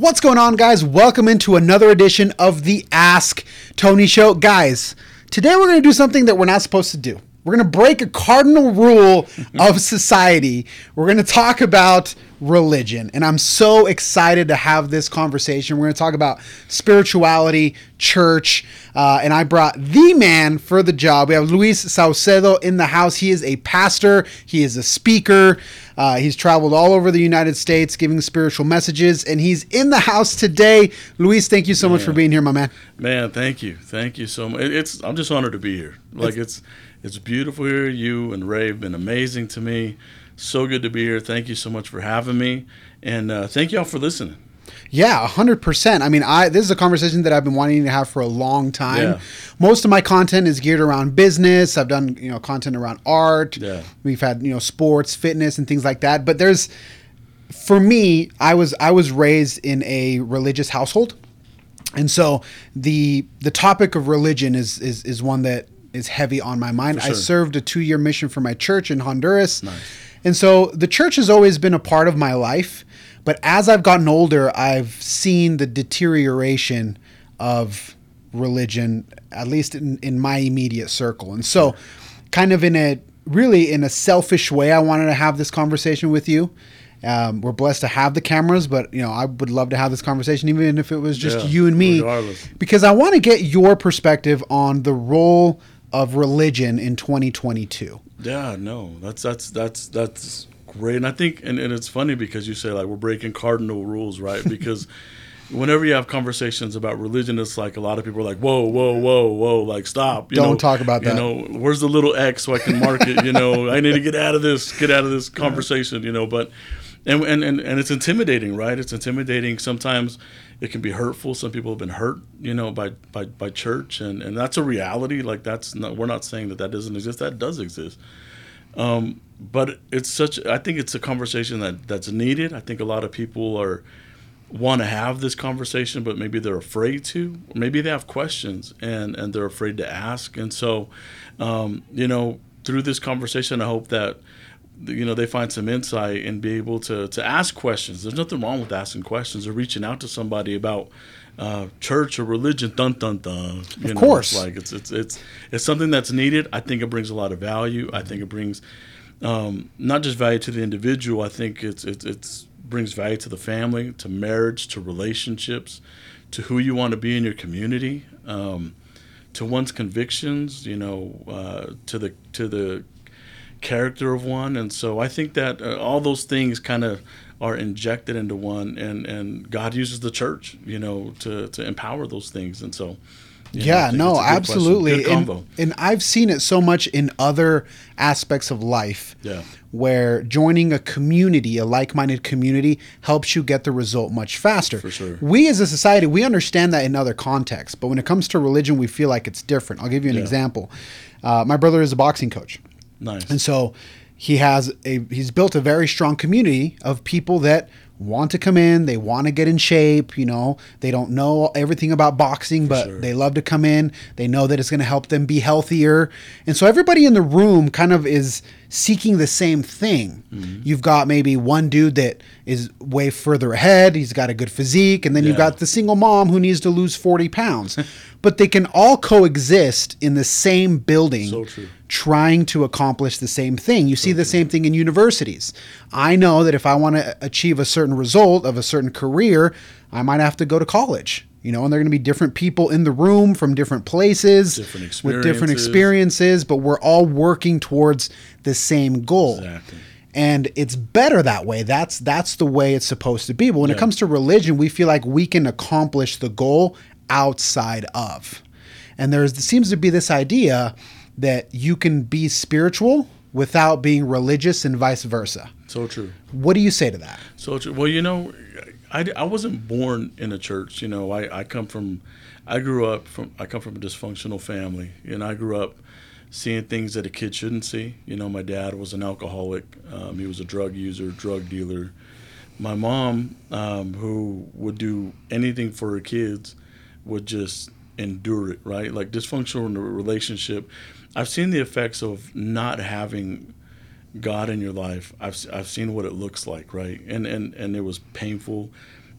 What's going on, guys? Welcome into another edition of the Ask Tony Show. Guys, today we're going to do something that we're not supposed to do. We're going to break a cardinal rule of society. We're going to talk about religion. And I'm so excited to have this conversation. We're going to talk about spirituality, church, uh, and I brought the man for the job. We have Luis Saucedo in the house. He is a pastor, he is a speaker. Uh, he's traveled all over the United States giving spiritual messages, and he's in the house today. Luis, thank you so man. much for being here, my man. Man, thank you, thank you so much. It's I'm just honored to be here. Like it's it's, it's beautiful here. You and Ray have been amazing to me. So good to be here. Thank you so much for having me, and uh, thank y'all for listening. Yeah, hundred percent. I mean, I this is a conversation that I've been wanting to have for a long time. Yeah. Most of my content is geared around business. I've done you know content around art. Yeah. We've had you know sports, fitness, and things like that. But there's, for me, I was I was raised in a religious household, and so the the topic of religion is is is one that is heavy on my mind. Sure. I served a two year mission for my church in Honduras. Nice. And so the church has always been a part of my life. But as I've gotten older, I've seen the deterioration of religion, at least in, in my immediate circle. And so, kind of in a really in a selfish way, I wanted to have this conversation with you. Um, we're blessed to have the cameras, but you know, I would love to have this conversation, even if it was just yeah, you and me, regardless. because I want to get your perspective on the role of religion in 2022. Yeah, no, that's that's that's that's great, and I think, and, and it's funny because you say like we're breaking cardinal rules, right? Because whenever you have conversations about religion, it's like a lot of people are like, whoa, whoa, whoa, whoa, like stop. You Don't know, talk about that. You know, where's the little X so I can mark it? You know, I need to get out of this, get out of this conversation. You know, but and and and, and it's intimidating, right? It's intimidating sometimes it can be hurtful. Some people have been hurt, you know, by by, by church, and, and that's a reality. Like that's not, we're not saying that that doesn't exist. That does exist. Um, but it's such. I think it's a conversation that that's needed. I think a lot of people are want to have this conversation, but maybe they're afraid to. Maybe they have questions and and they're afraid to ask. And so, um, you know, through this conversation, I hope that you know they find some insight and be able to to ask questions. There's nothing wrong with asking questions or reaching out to somebody about uh, church or religion. Dun dun dun. You of know, course, it's like it's it's it's it's something that's needed. I think it brings a lot of value. I think it brings um, not just value to the individual. I think it's it's it's brings value to the family, to marriage, to relationships, to who you want to be in your community. Um, to one's convictions, you know, uh, to the to the character of one, and so I think that uh, all those things kind of are injected into one, and and God uses the church, you know, to to empower those things, and so. yeah, no, absolutely. And, and, I've seen it so much in other aspects of life. Yeah. Where joining a community, a like-minded community, helps you get the result much faster. For sure. We as a society, we understand that in other contexts, but when it comes to religion, we feel like it's different. I'll give you an yeah. example. Uh, my brother is a boxing coach. Nice. And so he has a he's built a very strong community of people that want to come in, they want to get in shape, you know, they don't know everything about boxing, but sure. they love to come in. They know that it's going to help them be healthier. And so everybody in the room kind of is seeking the same thing. Mm-hmm. You've got maybe one dude that is way further ahead, he's got a good physique, and then yeah. you've got the single mom who needs to lose 40 pounds. but they can all coexist in the same building. So trying to accomplish the same thing. You see the same thing in universities. I know that if I want to achieve a certain result of a certain career, I might have to go to college. You know, and they're going to be different people in the room from different places different with different experiences, but we're all working towards the same goal. Exactly. And it's better that way. That's that's the way it's supposed to be. But when yeah. it comes to religion, we feel like we can accomplish the goal outside of. And there seems to be this idea that you can be spiritual without being religious and vice versa. So true. What do you say to that? So true. Well, you know, I, I wasn't born in a church. You know, I, I come from, I grew up from, I come from a dysfunctional family. And I grew up seeing things that a kid shouldn't see. You know, my dad was an alcoholic, um, he was a drug user, drug dealer. My mom, um, who would do anything for her kids, would just endure it, right? Like dysfunctional relationship I've seen the effects of not having God in your life. I've I've seen what it looks like, right? And and and it was painful.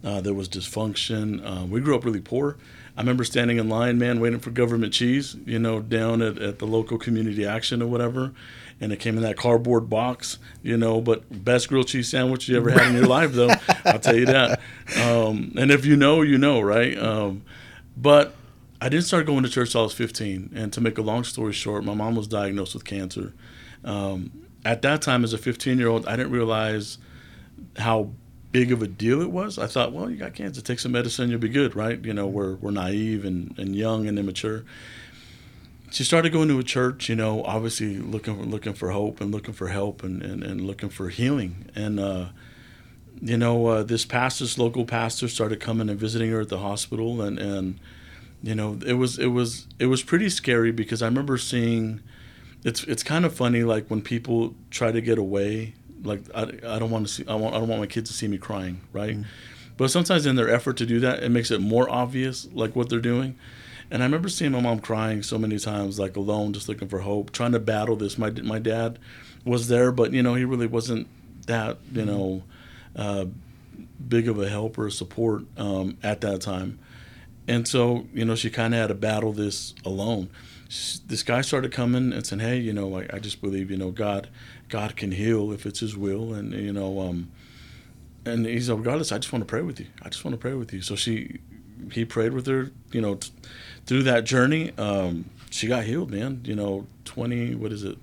Uh, there was dysfunction. Uh, we grew up really poor. I remember standing in line, man, waiting for government cheese, you know, down at, at the local community action or whatever. And it came in that cardboard box, you know, but best grilled cheese sandwich you ever had in your life, though. I'll tell you that. Um, and if you know, you know, right? Um, but I didn't start going to church till I was 15. And to make a long story short, my mom was diagnosed with cancer. Um, at that time, as a 15 year old, I didn't realize how big of a deal it was. I thought, well, you got cancer, take some medicine, you'll be good, right? You know, we're, we're naive and, and young and immature. She started going to a church, you know, obviously looking for, looking for hope and looking for help and, and, and looking for healing. And, uh, you know, uh, this pastor, this local pastor, started coming and visiting her at the hospital, and, and you know, it was it was it was pretty scary because I remember seeing. It's it's kind of funny, like when people try to get away like I, I don't want to see I want I don't want my kids to see me crying, right? Mm. But sometimes in their effort to do that, it makes it more obvious like what they're doing. And I remember seeing my mom crying so many times, like alone, just looking for hope, trying to battle this. My my dad was there, but you know he really wasn't that you know uh, big of a help or support um, at that time. And so you know she kind of had to battle this alone. This guy started coming and saying, "Hey, you know, I, I just believe you know God God can heal if it's His will, and you know, um, and he said, regardless, I just want to pray with you. I just want to pray with you. So she, he prayed with her, you know, t- through that journey. Um, she got healed, man. You know, twenty, what is it?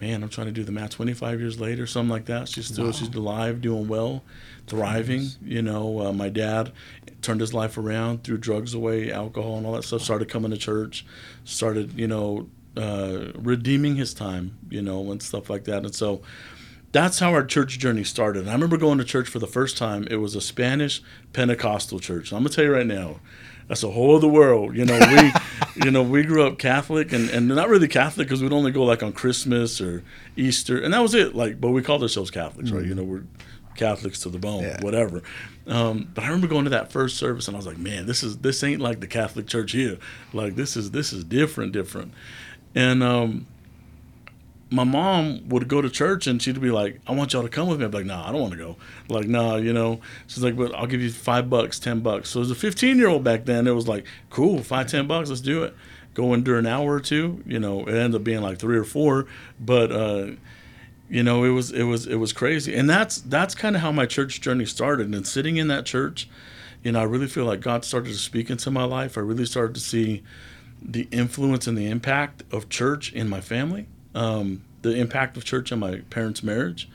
Man, I'm trying to do the math. Twenty five years later, something like that. She's still, wow. she's alive, doing well, thriving. You know, uh, my dad turned his life around, threw drugs away, alcohol, and all that stuff. Started coming to church, started, you know, uh, redeeming his time, you know, and stuff like that. And so that's how our church journey started. And I remember going to church for the first time. It was a Spanish Pentecostal church. I'm gonna tell you right now, that's a whole other world. You know, we, you know, we grew up Catholic and, and not really Catholic because we'd only go like on Christmas or Easter, and that was it. Like, but we called ourselves Catholics, mm-hmm. right? You know, we're Catholics to the bone, yeah. whatever. Um, but I remember going to that first service and I was like, man, this is this ain't like the Catholic Church here. Like this is this is different, different. And um, my mom would go to church and she'd be like, I want y'all to come with me. I'd be like, nah, I don't want to go. Like, nah, you know. She's like, but I'll give you five bucks, ten bucks. So as a 15 year old back then, it was like, cool, five, ten bucks, let's do it. Go in during an hour or two. You know, it ended up being like three or four, but uh, you know, it was it was it was crazy. And that's that's kind of how my church journey started. And sitting in that church, you know, I really feel like God started to speak into my life. I really started to see the influence and the impact of church in my family, um, the impact of church in my parents' marriage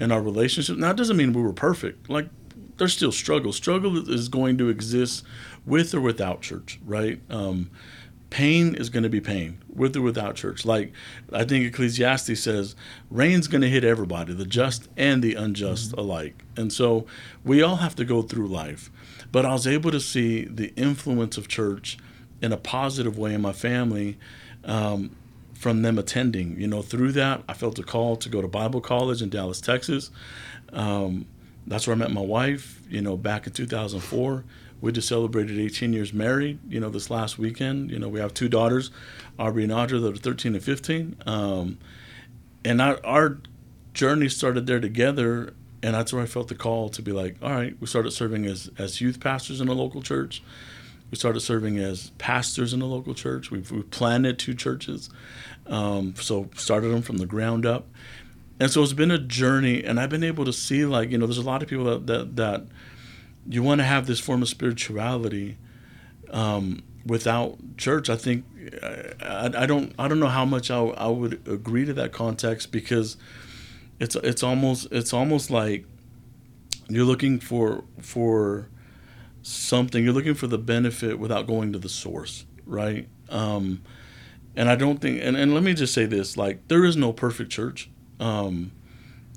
and our relationship. Now, it doesn't mean we were perfect. Like, there's still struggle. Struggle is going to exist with or without church, right? Um, pain is going to be pain with or without church. Like I think Ecclesiastes says, rain's going to hit everybody, the just and the unjust mm-hmm. alike. And so we all have to go through life. But I was able to see the influence of church in a positive way in my family um, from them attending. You know, through that, I felt a call to go to Bible college in Dallas, Texas. Um, that's where I met my wife. You know, back in 2004, we just celebrated 18 years married. You know, this last weekend. You know, we have two daughters, Aubrey and Audra, that are 13 and 15. Um, and our, our journey started there together and that's where I felt the call to be like, all right, we started serving as as youth pastors in a local church. We started serving as pastors in a local church. We've, we planted two churches, um, so started them from the ground up. And so it's been a journey, and I've been able to see like you know, there's a lot of people that that, that you want to have this form of spirituality um, without church. I think I, I, don't I don't know how much I, I would agree to that context because it's it's almost it's almost like you're looking for for something you're looking for the benefit without going to the source right um, and i don't think and, and let me just say this like there is no perfect church um,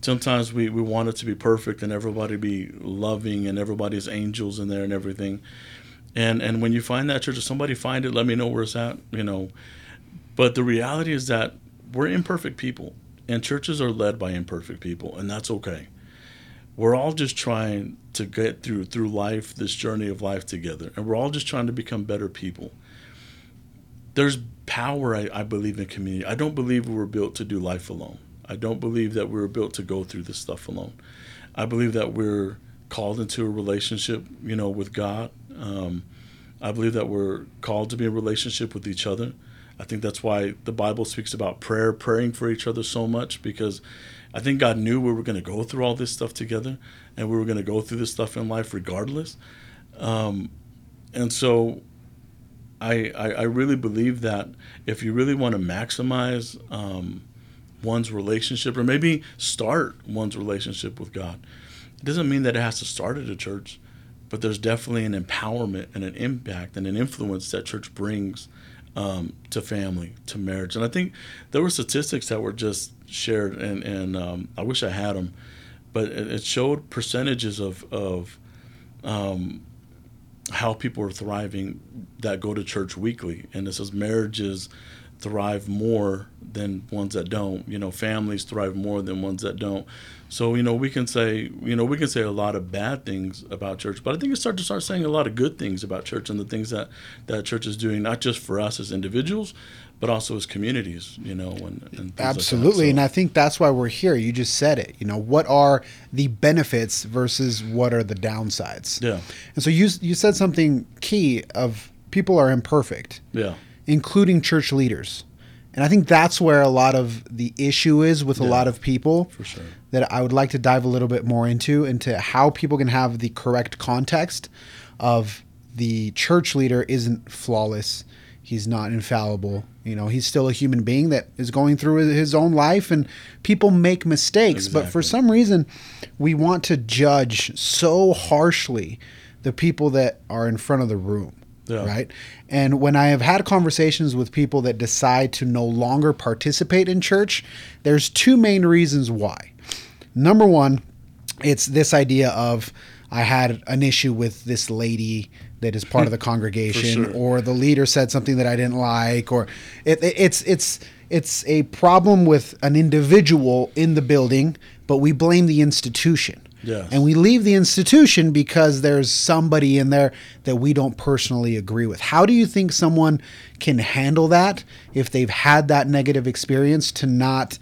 sometimes we, we want it to be perfect and everybody be loving and everybody's angels in there and everything. And and when you find that church if somebody find it let me know where it's at you know. But the reality is that we're imperfect people and churches are led by imperfect people and that's okay. We're all just trying to get through through life this journey of life together and we're all just trying to become better people. There's power I, I, believe in community. I don't believe we were built to do life alone i don't believe that we're built to go through this stuff alone i believe that we're called into a relationship, you know, with God. Um, I believe that we're called to be in relationship with each other. I think that's why the Bible speaks about prayer, praying for each other so much because I think God knew we were going to go through all this stuff together and we were going to go through this stuff in life regardless. Um, and so I, I, I, really believe that if you really want to maximize um, one's relationship or maybe start one's relationship with God, it doesn't mean that it has to start at a church, but there's definitely an empowerment and an impact and an influence that church brings um, to family, to marriage. And I think there were statistics that were just shared, and, and um, I wish I had them, but it, showed percentages of, of um, how people are thriving that go to church weekly. And it says marriages thrive more than ones that don't. You know, families thrive more than ones that don't. So you know, we can say you know we can say a lot of bad things about church, but I think it's start to start saying a lot of good things about church and the things that that church is doing, not just for us as individuals, but also as communities. You know, and, and absolutely, like so. and I think that's why we're here. You just said it. You know, what are the benefits versus what are the downsides? Yeah. And so you you said something key of people are imperfect. Yeah. Including church leaders. And I think that's where a lot of the issue is with yeah, a lot of people. For sure. That I would like to dive a little bit more into, into how people can have the correct context of the church leader isn't flawless. He's not infallible. You know, he's still a human being that is going through his own life and people make mistakes. Exactly. But for some reason, we want to judge so harshly the people that are in front of the room. Yeah. Right. And when I have had conversations with people that decide to no longer participate in church, there's two main reasons why. Number one, it's this idea of I had an issue with this lady that is part of the congregation, sure. or the leader said something that I didn't like, or it, it, it's it's it's a problem with an individual in the building, but we blame the institution. Yes. And we leave the institution because there's somebody in there that we don't personally agree with. How do you think someone can handle that if they've had that negative experience to not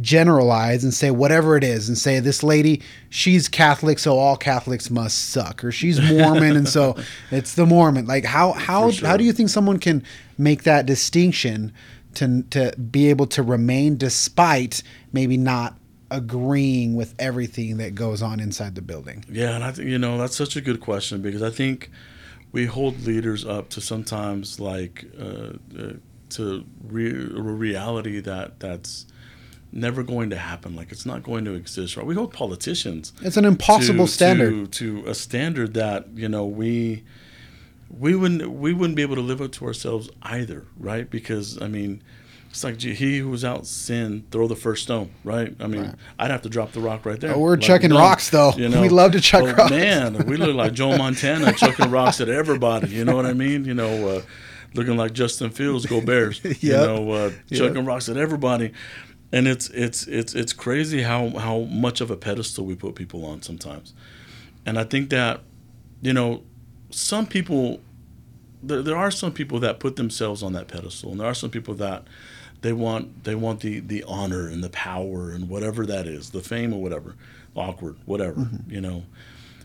generalize and say whatever it is and say this lady she's catholic so all catholics must suck or she's mormon and so it's the mormon like how how sure. how do you think someone can make that distinction to to be able to remain despite maybe not agreeing with everything that goes on inside the building? Yeah, and I think you know that's such a good question because I think we hold leaders up to sometimes like uh, uh, to re- a reality that that's never going to happen. Like it's not going to exist. Right? We hold politicians. It's an impossible to, standard to, to a standard that you know we we wouldn't we wouldn't be able to live up to ourselves either, right? Because I mean it's like, gee, he who was out sin, throw the first stone, right? I mean, right. I'd have to drop the rock right there. Oh, we're like, chucking no, rocks, though. You know, we love to chuck oh, rocks. Man, we look like Joe Montana chucking rocks at everybody. You know what I mean? You know, uh, looking like Justin Fields, go Bears. yep. You know, uh, chucking yep. rocks at everybody. And it's it's it's it's crazy how how much of a pedestal we put people on sometimes. And I think that, you know, some people there, there are some people that put themselves on that pedestal, and there are some people that they want they want the the honor and the power and whatever that is, the fame or whatever, awkward, whatever, mm-hmm. you know.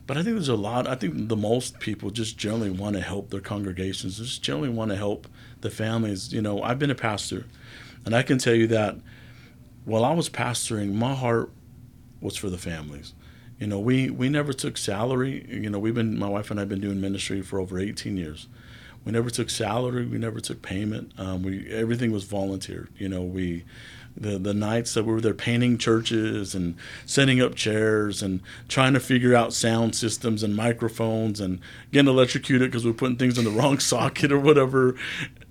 But I think there's a lot. I think the most people just generally want to help their congregations. Just generally want to help the families. You know, I've been a pastor, and I can tell you that while I was pastoring, my heart was for the families. You know, we we never took salary. You know, we've been my wife and I've been doing ministry for over 18 years. We never took salary. We never took payment. Um, we everything was volunteer. You know, we the the nights that we were there painting churches and setting up chairs and trying to figure out sound systems and microphones and getting electrocuted because we're putting things in the wrong socket or whatever.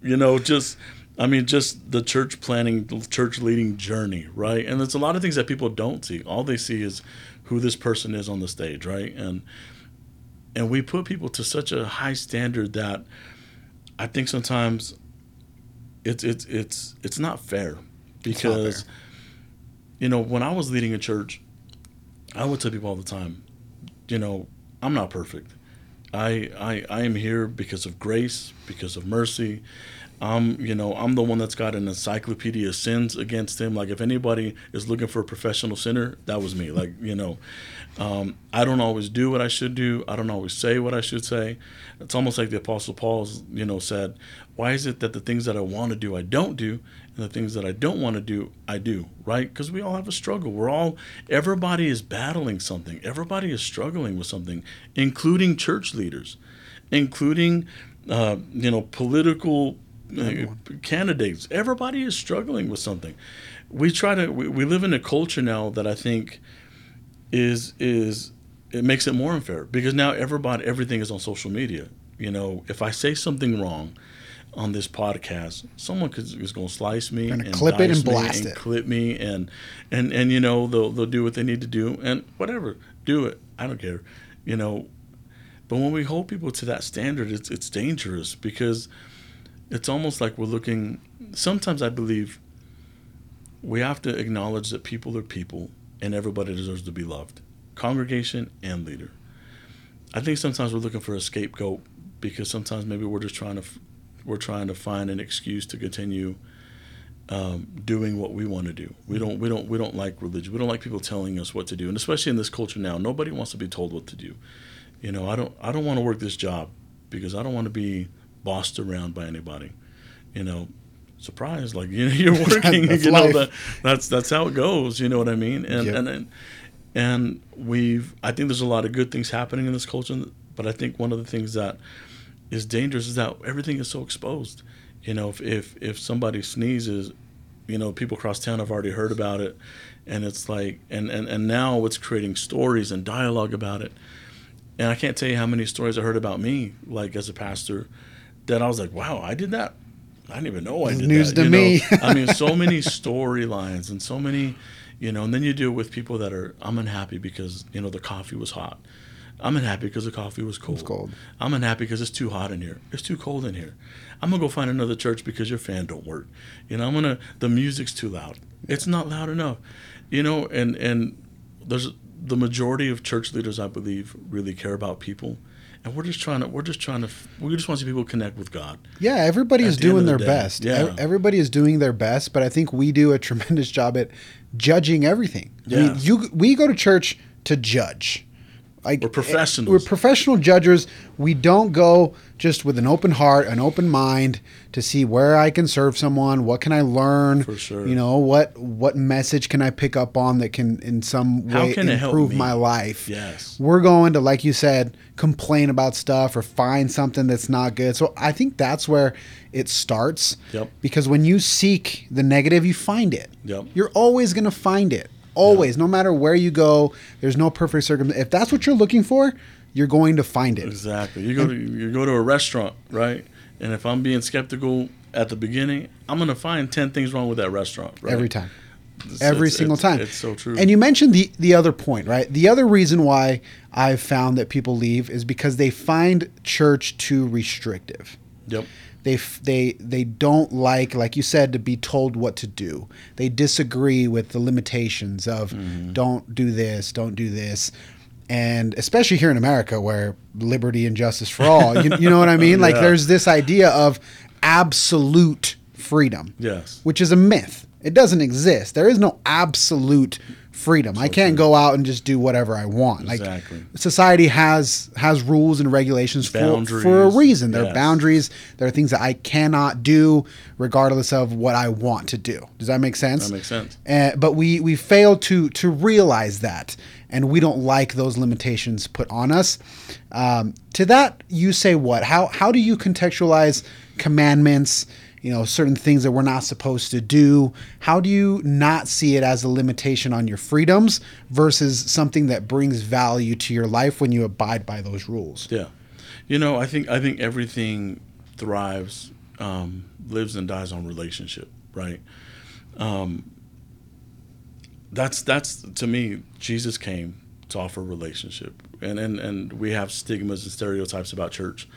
You know, just I mean, just the church planning, church leading journey, right? And there's a lot of things that people don't see. All they see is who this person is on the stage, right? And and we put people to such a high standard that I think sometimes it's it's it's it's not fair because not fair. you know when I was leading a church, I would tell people all the time, you know, I'm not perfect. I I I am here because of grace, because of mercy, I'm, you know, I'm the one that's got an encyclopedia of sins against him. Like if anybody is looking for a professional sinner, that was me. Like, you know, um, I don't always do what I should do. I don't always say what I should say. It's almost like the Apostle Paul, you know, said, "Why is it that the things that I want to do I don't do, and the things that I don't want to do I do?" Right? Because we all have a struggle. We're all, everybody is battling something. Everybody is struggling with something, including church leaders, including, uh, you know, political uh, candidates. Everybody is struggling with something. We try to. We, we live in a culture now that I think is is it makes it more unfair because now everybody everything is on social media. You know, if I say something wrong on this podcast, someone is going to slice me and clip it and blast and it, clip me, and and and you know they'll they'll do what they need to do and whatever, do it. I don't care, you know. But when we hold people to that standard, it's it's dangerous because it's almost like we're looking. Sometimes I believe we have to acknowledge that people are people and everybody deserves to be loved, congregation and leader. I think sometimes we're looking for a scapegoat because sometimes maybe we're just trying to we're trying to find an excuse to continue um, doing what we want to do. We don't we don't we don't like religion. We don't like people telling us what to do, and especially in this culture now, nobody wants to be told what to do. You know, I don't I don't want to work this job because I don't want to be bossed around by anybody. You know, surprise, like you know, you're working. you know, that, that's that's how it goes. You know what I mean? And yep. and and and we've. I think there's a lot of good things happening in this culture, but I think one of the things that is dangerous is that everything is so exposed. You know, if if if somebody sneezes, you know, people across town have already heard about it, and it's like, and and and now it's creating stories and dialogue about it. And I can't tell you how many stories I heard about me, like as a pastor, that I was like, wow, I did that. I didn't even know I did that. News that. to me. I mean, so many storylines and so many, you know, and then you deal with people that are, I'm unhappy because, you know, the coffee was hot. I'm unhappy because the coffee was cold. It's cold. I'm unhappy because it's too hot in here. It's too cold in here. I'm gonna go find another church because your fan don't work. You know, I'm gonna the music's too loud. It's not loud enough. You know, and and there's the majority of church leaders, I believe, really care about people and we're just trying to we're just trying to we just want to see people connect with God. Yeah, everybody is the doing their the best. Yeah. everybody is doing their best, but I think we do a tremendous job at judging everything. Yeah. I mean, you we go to church to judge. Like we're eh, professionals. We're professional judges. We don't go just with an open heart, an open mind to see where I can serve someone, what can I learn, For sure. you know, what what message can I pick up on that can in some way improve my life. Yes. We're going to like you said, complain about stuff or find something that's not good. So I think that's where it starts. Yep. Because when you seek the negative, you find it. Yep. You're always going to find it. Always, yeah. no matter where you go, there's no perfect circumstance. If that's what you're looking for, you're going to find it. Exactly. You go to you go to a restaurant, right? And if I'm being skeptical at the beginning, I'm going to find 10 things wrong with that restaurant, right? Every time. It's, Every it's, single it's, time. It's so true. And you mentioned the the other point, right? The other reason why I've found that people leave is because they find church too restrictive. Yep they they they don't like like you said to be told what to do they disagree with the limitations of mm-hmm. don't do this don't do this and especially here in america where liberty and justice for all you, you know what i mean yeah. like there's this idea of absolute freedom yes which is a myth it doesn't exist there is no absolute freedom. So I can't true. go out and just do whatever I want. Exactly. Like society has has rules and regulations for, for a reason. There yes. are boundaries. There are things that I cannot do regardless of what I want to do. Does that make sense? That makes sense. Uh, but we we fail to to realize that, and we don't like those limitations put on us. Um, to that, you say what? How how do you contextualize commandments? you know certain things that we're not supposed to do how do you not see it as a limitation on your freedoms versus something that brings value to your life when you abide by those rules yeah you know i think i think everything thrives um, lives and dies on relationship right um, that's that's to me jesus came to offer relationship. And and and we have stigmas and stereotypes about church.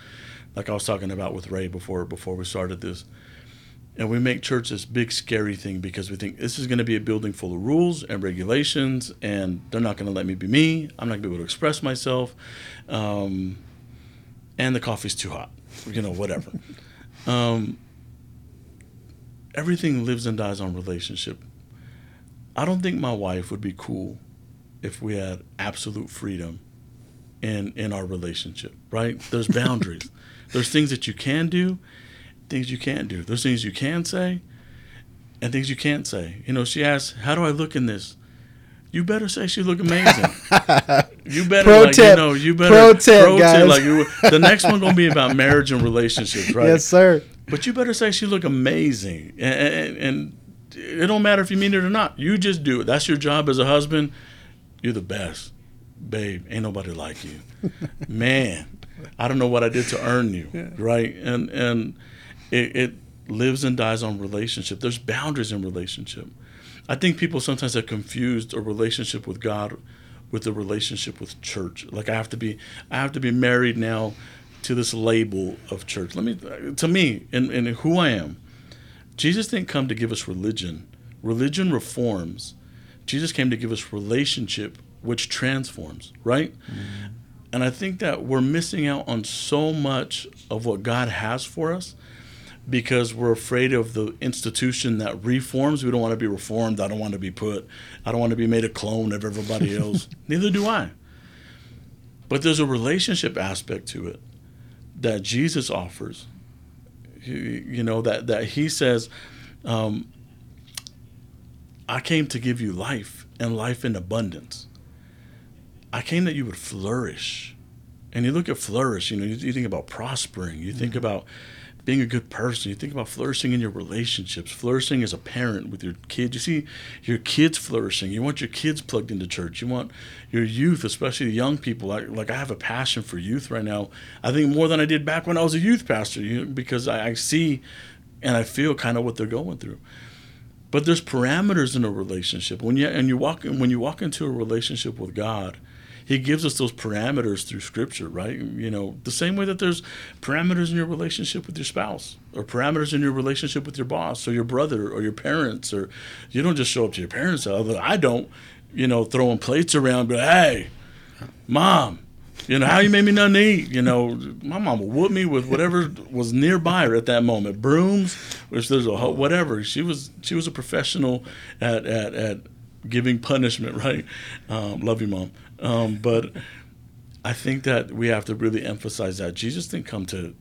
Like i was talking about with ray before before we started this. And we make church this big scary thing because we think this is going to be a building full of rules and regulations and they're not going to let me be me. I'm not going to be able to express myself. Um, and the coffee's too hot you know whatever. Um, everything lives and dies on relationship. I don't think my wife would be cool if we had absolute freedom in in our relationship, right? There's boundaries. There's things that you can do, things you can't do. There's things you can say and things you can't say. You know, she asks, "How do I look in this?" You better say she look amazing. you better pro like, tip. you know, you better pro tip, pro guys. Tip, like you, the next one gonna be about marriage and relationships, right? Yes, sir. But you better say she look amazing, and, and, and it don't matter if you mean it or not. You just do it. That's your job as a husband. You're the best, babe. Ain't nobody like you, man. I don't know what I did to earn you, yeah. right? And and it, it lives and dies on relationship. There's boundaries in relationship. I think people sometimes have confused a relationship with God with a relationship with church. Like I have to be, I have to be married now to this label of church. Let me, to me, and, and who I am, Jesus didn't come to give us religion. Religion reforms. Jesus came to give us relationship, which transforms, right? Mm-hmm. And I think that we're missing out on so much of what God has for us because we're afraid of the institution that reforms. We don't want to be reformed. I don't want to be put, I don't want to be made a clone of everybody else. Neither do I. But there's a relationship aspect to it that Jesus offers. You know, that, that he says, um, I came to give you life and life in abundance. I came that you would flourish. And you look at flourish, you know, you, you think about prospering, you think mm-hmm. about being a good person. You think about flourishing in your relationships, flourishing as a parent with your kids. You see your kids flourishing. You want your kids plugged into church. You want your youth, especially the young people. Like, like I have a passion for youth right now. I think more than I did back when I was a youth pastor, you know, because I, I see and I feel kind of what they're going through. But there's parameters in a relationship. When you and you walk when you walk into a relationship with God, he gives us those parameters through scripture, right? You know, the same way that there's parameters in your relationship with your spouse or parameters in your relationship with your boss or your brother or your parents or you don't just show up to your parents. Although I don't, you know, throwing plates around, but hey, mom, you know, how you made me nothing to eat. You know, my mom would whoop me with whatever was nearby her at that moment. Brooms, which there's a whatever. She was she was a professional at at, at giving punishment, right? Um, love you, mom. Um, but I think that we have to really emphasize that Jesus didn't come to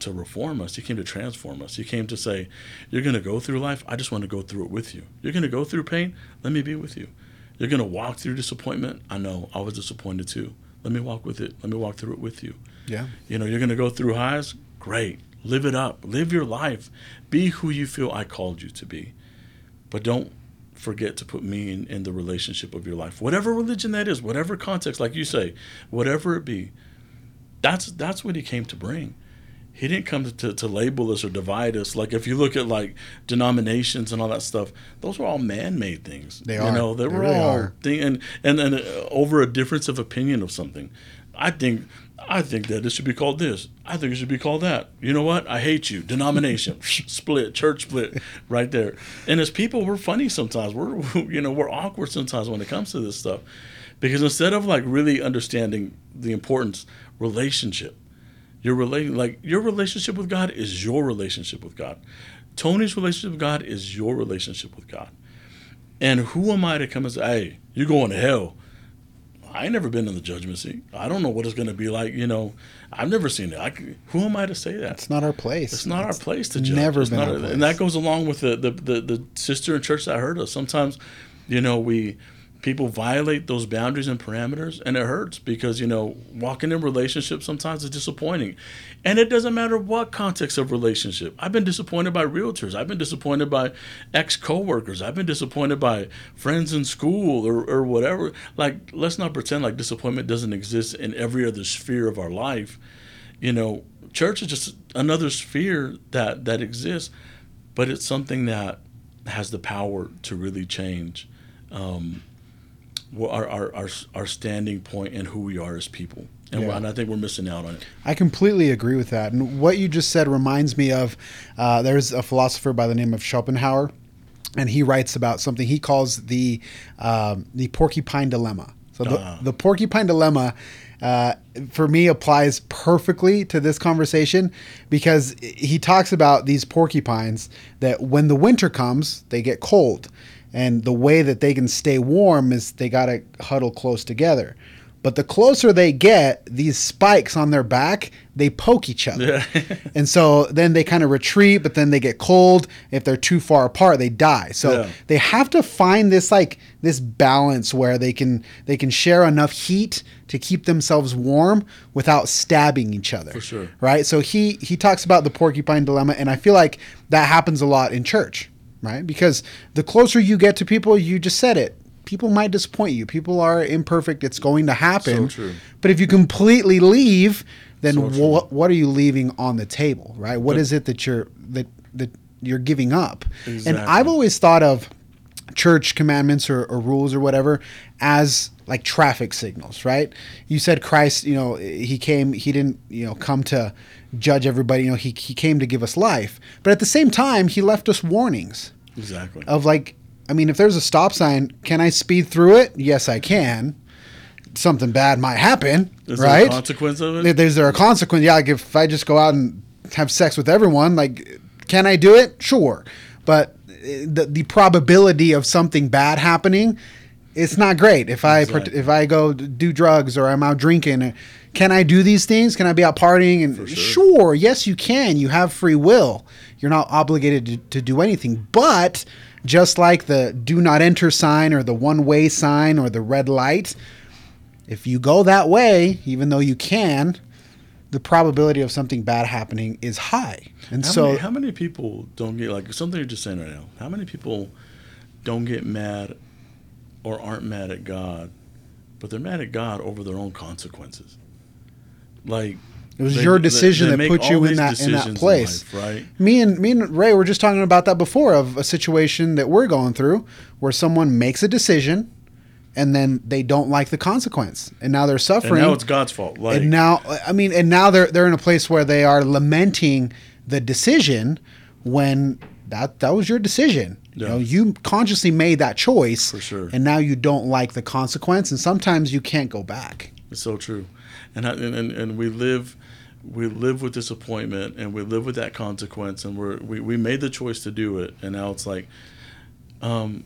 to reform us. He came to transform us. He came to say, "You're going to go through life. I just want to go through it with you. You're going to go through pain. Let me be with you. You're going to walk through disappointment. I know. I was disappointed too. Let me walk with it. Let me walk through it with you. Yeah. You know, you're going to go through highs. Great. Live it up. Live your life. Be who you feel I called you to be. But don't forget to put me in, in the relationship of your life. Whatever religion that is, whatever context, like you say, whatever it be, that's that's what he came to bring. He didn't come to, to, to, label us or divide us. Like if you look at like denominations and all that stuff, those were all man-made things. They are. You know, they, they were really all thing, and and and uh, over a difference of opinion of something. I think I think that it should be called this. I think it should be called that. You know what? I hate you. Denomination split, church split, right there. And as people, we're funny sometimes. We're you know we're awkward sometimes when it comes to this stuff, because instead of like really understanding the importance relationship, your relation like your relationship with God is your relationship with God. Tony's relationship with God is your relationship with God. And who am I to come and say, "Hey, you're going to hell"? I ain't never been in the judgment seat. I don't know what it's going to be like. You know, I've never seen it. I, who am I to say that? It's not our place. It's not it's our place to judge. Never it's been our place. And that goes along with the, the, the, the sister in church that heard us. Sometimes, you know, we people violate those boundaries and parameters and it hurts because you know walking in relationships sometimes is disappointing. And it doesn't matter what context of relationship. I've been disappointed by realtors. I've been disappointed by ex coworkers i've been disappointed by friends in school or, or whatever. Like let's not pretend like disappointment doesn't exist in every other sphere of our life. You know church is just another sphere that that exists but it's something that has the power to really change um, our, our, our, our standing point and who we are as people. And, yeah. and, I think we're missing out on it. I completely agree with that. And what you just said reminds me of uh, there's a philosopher by the name of Schopenhauer, and he writes about something he calls the um, the porcupine dilemma. So the, uh. the porcupine dilemma uh, for me applies perfectly to this conversation because he talks about these porcupines that when the winter comes, they get cold. And the way that they can stay warm is they got to huddle close together. But the closer they get, these spikes on their back, they poke each other. Yeah. and so then they kind of retreat, but then they get cold. If they're too far apart, they die. So yeah. they have to find this like this balance where they can they can share enough heat to keep themselves warm without stabbing each other. For sure. Right? So he he talks about the porcupine dilemma and I feel like that happens a lot in church, right? Because the closer you get to people, you just said it people might disappoint you. People are imperfect. It's going to happen. So true. But if you completely leave, then so what what are you leaving on the table, right? What but, is it that you're that that you're giving up? Exactly. And I've always thought of church commandments or, or rules or whatever as like traffic signals, right? You said Christ, you know, he came, he didn't, you know, come to judge everybody, you know, he, he came to give us life. But at the same time, he left us warnings. Exactly. Of like, I mean, if there's a stop sign, can I speed through it? Yes, I can. Something bad might happen, is right? There a consequence of it? Is there a consequence? Yeah, like if I just go out and have sex with everyone, like, can I do it? Sure, but eh, the the probability of something bad happening, it's not great. If I exactly. if I go do drugs or I'm out drinking, can I do these things? Can I be out partying? And sure. sure, yes, you can. You have free will. You're not obligated to, to do anything, but just like the do not enter sign or the one way sign or the red light, if you go that way, even though you can, the probability of something bad happening is high. And how so, many, how many people don't get like something you're just saying right now? How many people don't get mad or aren't mad at God, but they're mad at God over their own consequences? Like it was they, your decision they, they that put you in that in that place, in life, right? Me and me and Ray were just talking about that before of a situation that we're going through where someone makes a decision and then they don't like the consequence, and now they're suffering. And now it's God's fault. Like, and now, I mean, and now they're they're in a place where they are lamenting the decision when that that was your decision. Yeah. You know, you consciously made that choice, for sure, and now you don't like the consequence, and sometimes you can't go back. It's so true, and and and we live we live with disappointment and we live with that consequence and we're we, we made the choice to do it. And now it's like um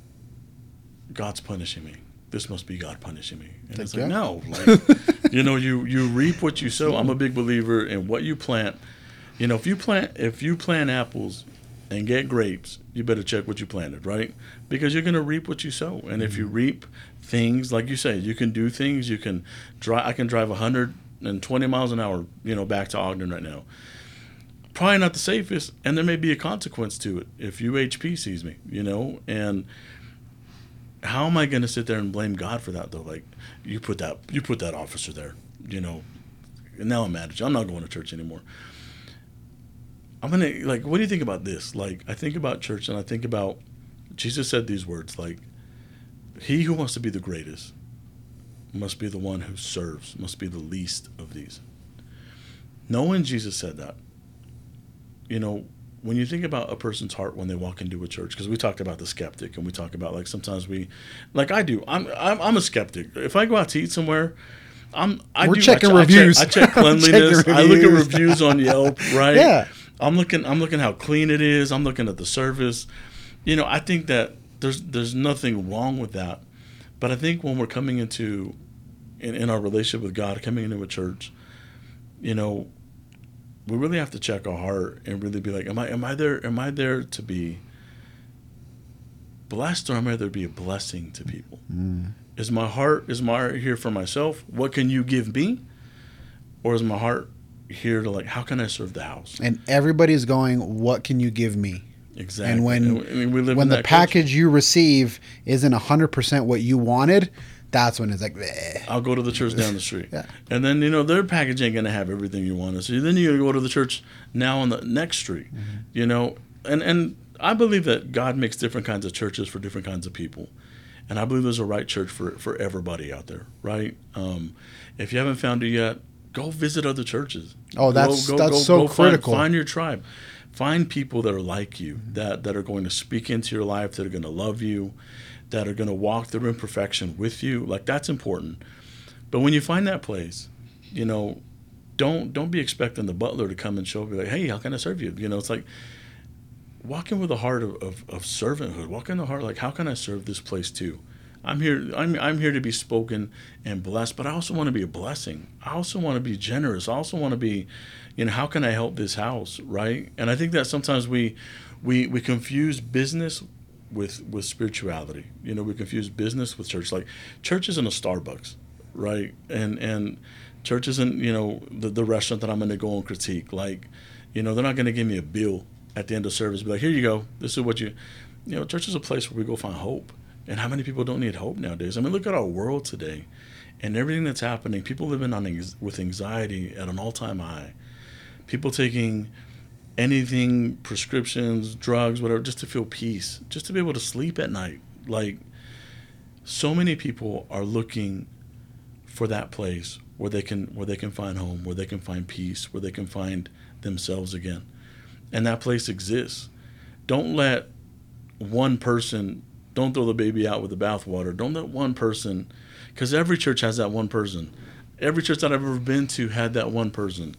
god's punishing me. This must be god punishing me. And it's like no like you know you you reap what you sow. I'm a big believer in what you plant. You know if you plant if you plant apples and get grapes you better check what you planted right because you're going to reap what you sow and if you mm-hmm. reap things like you say you can do things you can drive i can drive 120 miles an hour, you know, back to Ogden right now. Probably not the safest, and there may be a consequence to it if UHP sees me, you know, and how am I going to sit there and blame God for that though? Like you put that you put that officer there, you know. And now I'm mad at you. I'm not going to church anymore. I'm gonna like. What do you think about this? Like, I think about church, and I think about Jesus said these words like, "He who wants to be the greatest must be the one who serves, must be the least of these. Knowing Jesus said that, you know, when you think about a person's heart when they walk into a church, because we talked about the skeptic and we talk about like sometimes we, like I do, I'm I'm, I'm a skeptic. If I go out to eat somewhere, I'm I We're do, checking I, reviews. I check, I check cleanliness. I look at reviews on Yelp, right? Yeah. I'm looking I'm looking how clean it is. I'm looking at the service. You know, I think that there's there's nothing wrong with that. But I think when we're coming into in, in our relationship with God, coming into a church, you know, we really have to check our heart and really be like, am I am I there am I there to be blessed or am I there to be a blessing to people? Mm. Is my heart is my heart here for myself? What can you give me? Or is my heart here to like how can I serve the house? And everybody's going, what can you give me? Exactly. And when and when the package culture. you receive isn't hundred percent what you wanted, that's when it's like, Bleh. I'll go to the church down the street. yeah. And then, you know, their package ain't going to have everything you want. So then you go to the church now on the next street, mm-hmm. you know. And, and I believe that God makes different kinds of churches for different kinds of people. And I believe there's a right church for, for everybody out there, right? Um, if you haven't found it yet, go visit other churches. Oh, that's, go, go, that's go, so critical. Find, find your tribe. Find people that are like you, mm-hmm. that, that are going to speak into your life, that are going to love you, that are going to walk through imperfection with you. Like that's important. But when you find that place, you know, don't don't be expecting the butler to come and show up and be like, hey, how can I serve you? You know, it's like walk in with a heart of, of, of servanthood. Walk in the heart like, how can I serve this place too? I'm here. I'm, I'm here to be spoken and blessed, but I also want to be a blessing. I also want to be generous. I also want to be, you know, how can I help this house, right? And I think that sometimes we, we, we confuse business with with spirituality. You know, we confuse business with church. Like church isn't a Starbucks, right? And and church isn't you know the the restaurant that I'm going to go and critique. Like, you know, they're not going to give me a bill at the end of service. Be like, here you go. This is what you, you know, church is a place where we go find hope and how many people don't need hope nowadays? I mean, look at our world today and everything that's happening. People living on with anxiety at an all time high. People taking anything, prescriptions, drugs, whatever, just to feel peace, just to be able to sleep at night. Like, so many people are looking for that place where they can where they can find home, where they can find peace, where they can find themselves again. And that place exists. Don't let one person don't throw the baby out with the bathwater. Don't let one person, because every church has that one person. Every church that I've ever been to had that one person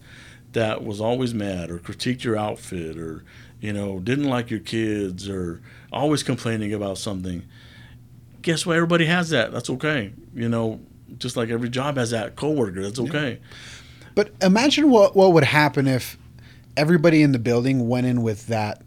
that was always mad or critiqued your outfit or, you know, didn't like your kids or always complaining about something. Guess what? Everybody has that. That's okay. You know, just like every job has that coworker. That's okay. Yeah. But imagine what what would happen if everybody in the building went in with that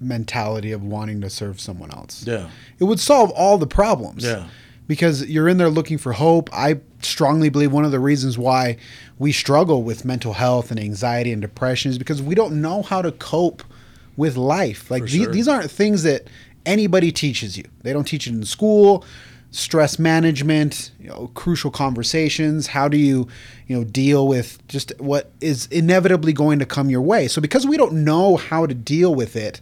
mentality of wanting to serve someone else. Yeah. It would solve all the problems. Yeah. Because you're in there looking for hope. I strongly believe one of the reasons why we struggle with mental health and anxiety and depression is because we don't know how to cope with life. Like sure. these aren't things that anybody teaches you. They don't teach it in school stress management, you know, crucial conversations. How do you, you know, deal with just what is inevitably going to come your way? So because we don't know how to deal with it,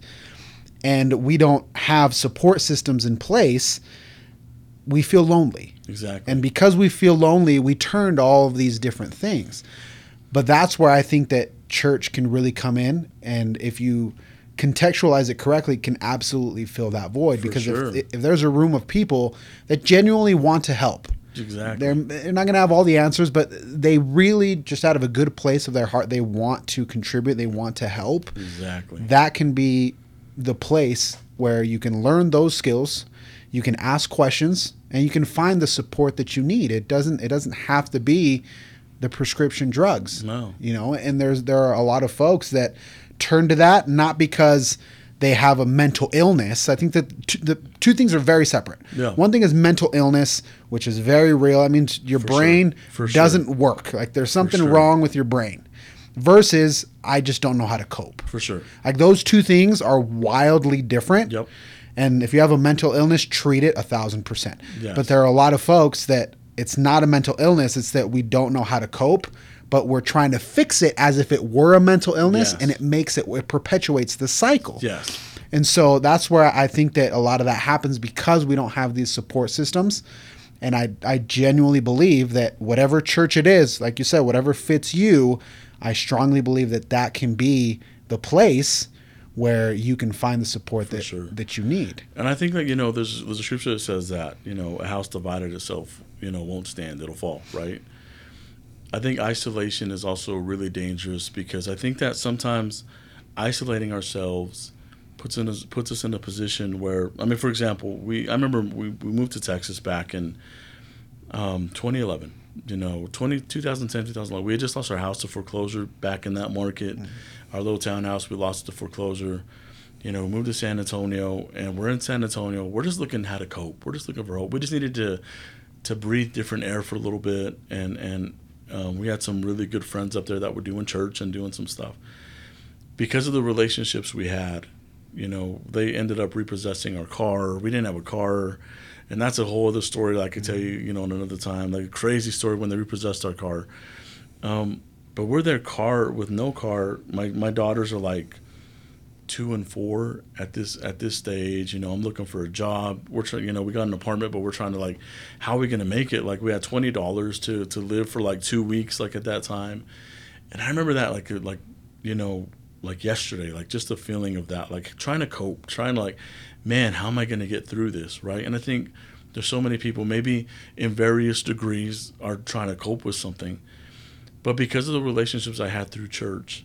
and we don't have support systems in place, we feel lonely. Exactly. And because we feel lonely, we turn to all of these different things. But that's where I think that church can really come in. And if you contextualize it correctly, can absolutely fill that void. For because sure. if, if there's a room of people that genuinely want to help, Exactly. They're, they're not going to have all the answers, but they really, just out of a good place of their heart, they want to contribute. They want to help. Exactly. That can be the place where you can learn those skills, you can ask questions, and you can find the support that you need. It doesn't it doesn't have to be the prescription drugs. No. You know, and there's there are a lot of folks that turn to that not because they have a mental illness. I think that t- the two things are very separate. Yeah. One thing is mental illness, which is very real. I mean, your For brain sure. doesn't sure. work. Like there's something sure. wrong with your brain versus I just don't know how to cope. For sure. Like those two things are wildly different. Yep. And if you have a mental illness, treat it a thousand percent. Yes. But there are a lot of folks that it's not a mental illness, it's that we don't know how to cope, but we're trying to fix it as if it were a mental illness yes. and it makes it, it perpetuates the cycle. Yes. And so that's where I think that a lot of that happens because we don't have these support systems. And I, I genuinely believe that whatever church it is, like you said, whatever fits you, I strongly believe that that can be the place where you can find the support that sure. that you need. And I think that you know there's there's a scripture that says that you know a house divided itself you know won't stand it'll fall right. I think isolation is also really dangerous because I think that sometimes isolating ourselves puts in a, puts us in a position where I mean for example we I remember we, we moved to Texas back in um, 2011 you know 20, 2010 2011 we had just lost our house to foreclosure back in that market. Mm-hmm. our little townhouse we lost to foreclosure. You know we moved to san antonio and we're in san antonio. We're just looking how to cope. We're just looking for hope. We just needed to to breathe different air for a little bit and and um, we had some really good friends up there that were doing church and doing some stuff because of the relationships we had you know they ended up repossessing our car we didn't have a car and that's a whole other story that I could tell you, you know, another time. Like a crazy story when they repossessed our car. Um, but we're their car with no car. My my daughters are like two and four at this at this stage. You know, I'm looking for a job. We're trying, you know, we got an apartment, but we're trying to like, how are we gonna make it? Like we had twenty dollars to to live for like two weeks, like at that time. And I remember that like like you know like yesterday, like just the feeling of that, like trying to cope, trying to like man, how am I going to get through this, right? And I think there's so many people, maybe in various degrees, are trying to cope with something. but because of the relationships I had through church,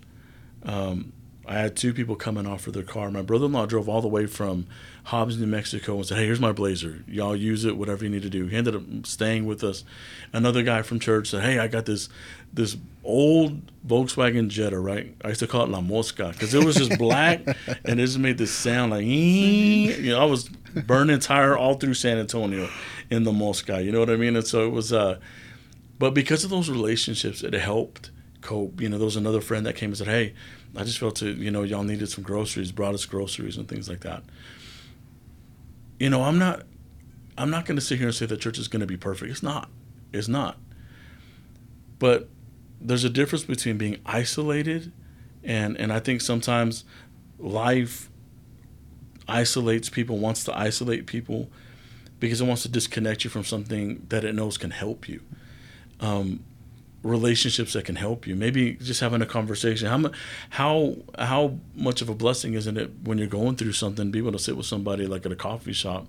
um, I had two people coming off of their car. My brother-in-law drove all the way from Hobbs, New Mexico, and said, "Hey, here's my Blazer. Y'all use it, whatever you need to do." He ended up staying with us. Another guy from church said, "Hey, I got this this old Volkswagen Jetta, right? I used to call it La Mosca because it was just black and it just made this sound like, you know, I was burning tire all through San Antonio in the Mosca. You know what I mean? And so it was, uh, but because of those relationships, it helped cope. You know, there was another friend that came and said, "Hey." I just felt to you know y'all needed some groceries, brought us groceries and things like that. You know, I'm not I'm not going to sit here and say the church is going to be perfect. It's not. It's not. But there's a difference between being isolated and and I think sometimes life isolates people, wants to isolate people because it wants to disconnect you from something that it knows can help you. Um, relationships that can help you. Maybe just having a conversation. How how how much of a blessing isn't it when you're going through something, be able to sit with somebody like at a coffee shop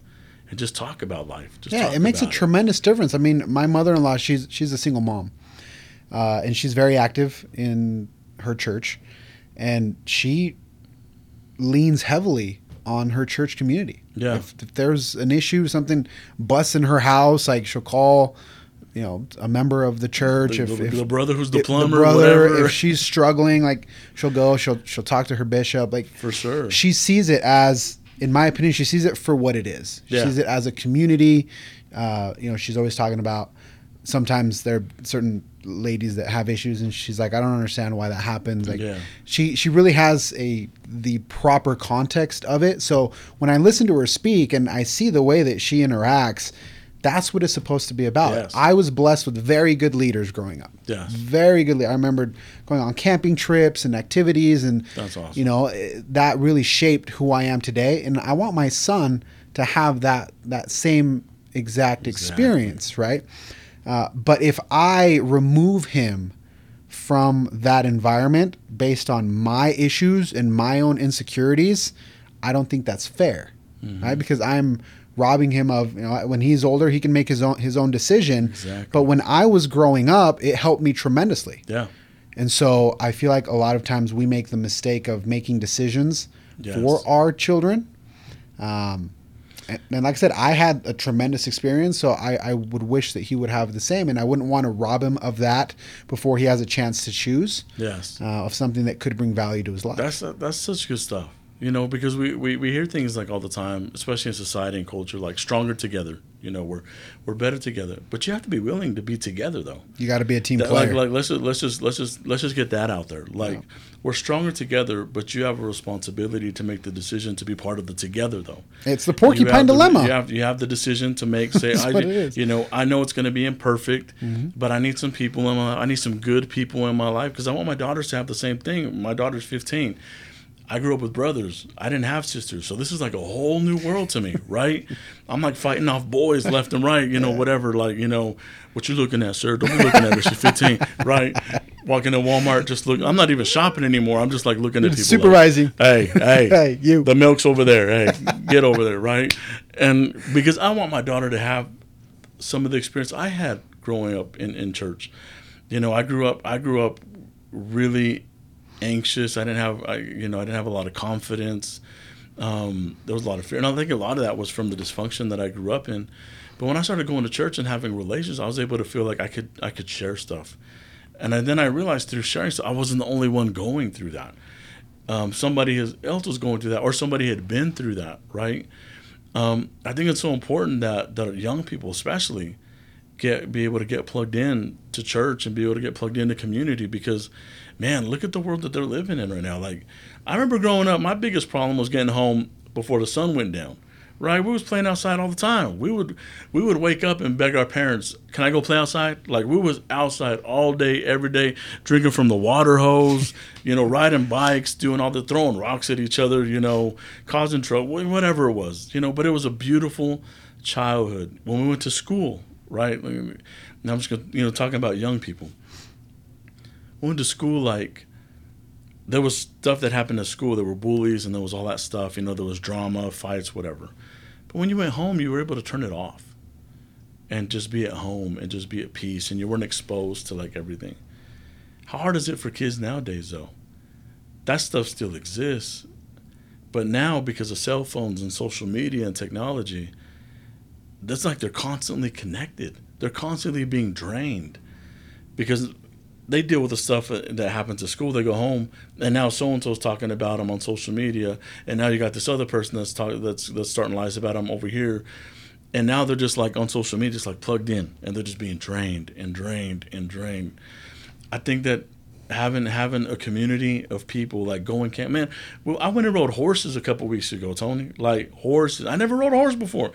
and just talk about life. Just yeah, it makes a it. tremendous difference. I mean, my mother-in-law, she's she's a single mom, uh, and she's very active in her church, and she leans heavily on her church community. Yeah. If, if there's an issue, something busts in her house, like she'll call you know a member of the church. The, if, the, if the brother who's the plumber, the brother, whatever. if she's struggling, like she'll go, she'll she'll talk to her bishop. Like for sure, she sees it as, in my opinion, she sees it for what it is. She yeah. sees it as a community. Uh, you know, she's always talking about. Sometimes there are certain ladies that have issues, and she's like, I don't understand why that happens. Like, yeah. she she really has a the proper context of it. So when I listen to her speak and I see the way that she interacts that's what it's supposed to be about. Yes. I was blessed with very good leaders growing up. Yes. Very good. I remember going on camping trips and activities, and that's awesome. You know, eh, that really shaped who I am today. And I want my son to have that that same exact exactly. experience, right? Uh, but if I remove him from that environment based on my issues and my own insecurities, I don't think that's fair, mm-hmm. right? Because I'm robbing him of you know when he's older he can make his own his own decision. Exactly. but when i was growing up it helped me tremendously. Yeah. And so i feel like a lot of times we make the mistake of making decisions yes. for our children. Um, and, and, like i said i had a tremendous experience so I, I would wish that he would have the same and i wouldn't want to rob him of that before he has a chance to choose yes. uh, of something that could bring value to his life. That's that's such good stuff you know because we, we, we hear things like all the time especially in society and culture like stronger together you know we're we're better together. But you have to be willing to be together though. You got to be a team that, player. like, like let's just let's just let's just let's just get that out there. Like yeah. we're stronger together but you have a responsibility to make the decision to be part of the together though. It's the porcupine dilemma. you have you have the decision to make say I, you know I know it's going to be imperfect mm-hmm. but I need some people in my I need some good people in my life because I want my daughters to have the same thing. My daughter's 15 I grew up with brothers. I didn't have sisters. So this is like a whole new world to me, right? I'm like fighting off boys left and right, you know, whatever. Like, you know, what you looking at, sir? Don't be looking at her. She's 15, right? Walking to Walmart, just look. I'm not even shopping anymore. I'm just like looking at people. Supervising. Like, hey, hey, hey, you. The milk's over there. Hey, get over there, right? And because I want my daughter to have some of the experience I had growing up in, in church. You know, I grew up. I grew up really anxious. I didn't have, I, you know, I didn't have a lot of confidence. Um, there was a lot of fear, and I think a lot of that was from the dysfunction that I grew up in. But when I started going to church and having relations, I was able to feel like I could, I could share stuff. And I, then I realized through sharing stuff, I wasn't the only one going through that. Um, somebody else was going through that, or somebody had been through that, right? Um, I think it's so important that that young people, especially, get be able to get plugged in to church and be able to get plugged into community because man, look at the world that they're living in right now. Like, I remember growing up, my biggest problem was getting home before the sun went down. Right, we was playing outside all the time. We would we would wake up and beg our parents, "Can I go play outside?" Like we was outside all day, every day, drinking from the water hose, you know, riding bikes, doing all the throwing rocks at each other, you know, causing trouble, whatever it was, you know. But it was a beautiful childhood. When we went to school, right? Now I'm just gonna, you know talking about young people I went to school like there was stuff that happened at school. There were bullies and there was all that stuff. You know, there was drama, fights, whatever. But when you went home, you were able to turn it off and just be at home and just be at peace, and you weren't exposed to like everything. How hard is it for kids nowadays, though? That stuff still exists. But now, because of cell phones and social media and technology, that's like they're constantly connected. They're constantly being drained because they deal with the stuff that happens at school. They go home, and now so and so's talking about them on social media, and now you got this other person that's talking that's that's starting lies about them over here, and now they're just like on social media, just like plugged in, and they're just being drained and drained and drained. I think that having having a community of people like going camp, man. Well, I went and rode horses a couple weeks ago, Tony. Like horses, I never rode a horse before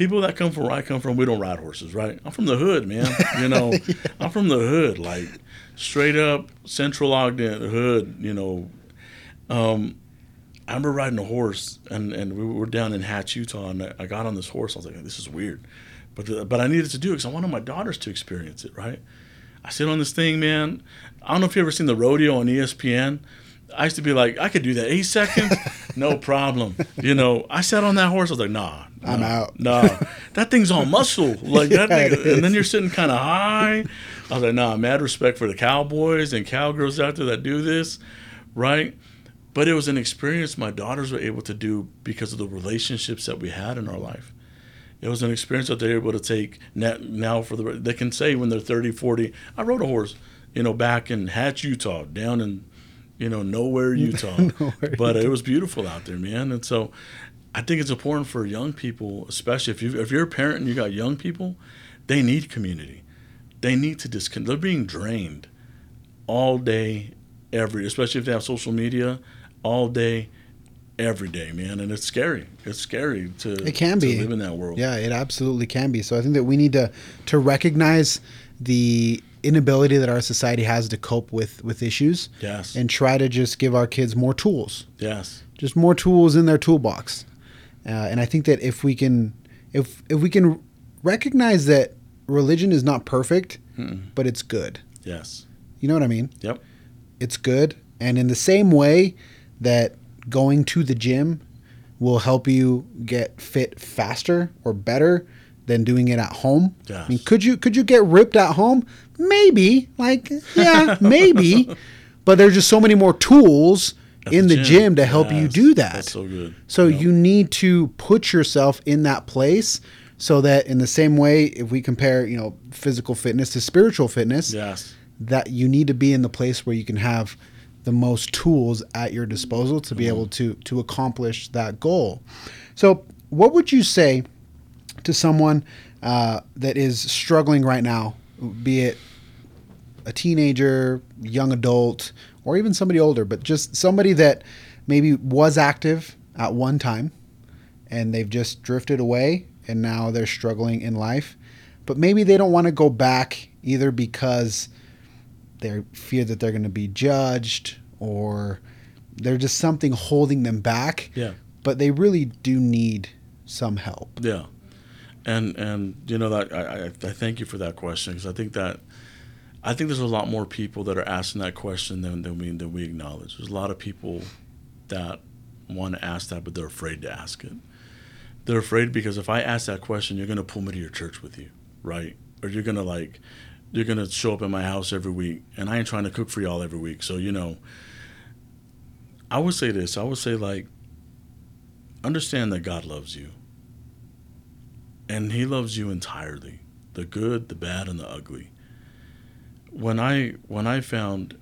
people that come from where I come from, we don't ride horses, right? I'm from the hood, man. You know, yeah. I'm from the hood, like straight up Central Ogden the hood. You know, um, I remember riding a horse, and, and we were down in Hatch, Utah, and I got on this horse. I was like, this is weird, but the, but I needed to do it because I wanted my daughters to experience it, right? I sit on this thing, man. I don't know if you ever seen the rodeo on ESPN. I used to be like, I could do that eight seconds, no problem. You know, I sat on that horse. I was like, nah, nah I'm out. Nah, that thing's all muscle. Like yeah, that, thing, and then you're sitting kind of high. I was like, nah, mad respect for the cowboys and cowgirls out there that do this, right? But it was an experience my daughters were able to do because of the relationships that we had in our life. It was an experience that they're able to take now for the. They can say when they're 30, 40, I rode a horse, you know, back in Hatch, Utah, down in you know, nowhere, Utah. nowhere, but uh, Utah. it was beautiful out there, man. And so I think it's important for young people, especially if you if you're a parent and you got young people, they need community. They need to disconnect. They're being drained all day, every, especially if they have social media, all day, every day, man. And it's scary. It's scary to it can be live in that world. Yeah, it absolutely can be. So I think that we need to to recognize the inability that our society has to cope with with issues. Yes. And try to just give our kids more tools. Yes. Just more tools in their toolbox. Uh, and I think that if we can if if we can recognize that religion is not perfect, Mm-mm. but it's good. Yes. You know what I mean? Yep. It's good. And in the same way that going to the gym will help you get fit faster or better, than doing it at home. Yes. I mean, could you could you get ripped at home? Maybe. Like, yeah, maybe. But there's just so many more tools at in the gym. gym, to help yes. you do that. That's so good. So yep. you need to put yourself in that place so that in the same way if we compare, you know, physical fitness to spiritual fitness, yes. that you need to be in the place where you can have the most tools at your disposal to be mm-hmm. able to to accomplish that goal. So, what would you say to someone uh, that is struggling right now, be it a teenager, young adult, or even somebody older, but just somebody that maybe was active at one time and they've just drifted away and now they're struggling in life. But maybe they don't want to go back either because they fear that they're going to be judged or there's just something holding them back. Yeah. But they really do need some help. Yeah and and you know that I, I, thank you for that question because I think that I think there's a lot more people that are asking that question than, than we than we acknowledge. There's a lot of people that want to ask that, but they're afraid to ask it. They're afraid because if I ask that question, you're gonna pull me to your church with you, right? Or you're gonna like you're gonna show up at my house every week, and I ain't trying to cook for y'all every week. So you know, I would say this. I would say like, understand that God loves you and he loves you entirely the good the bad and the ugly. When i when i found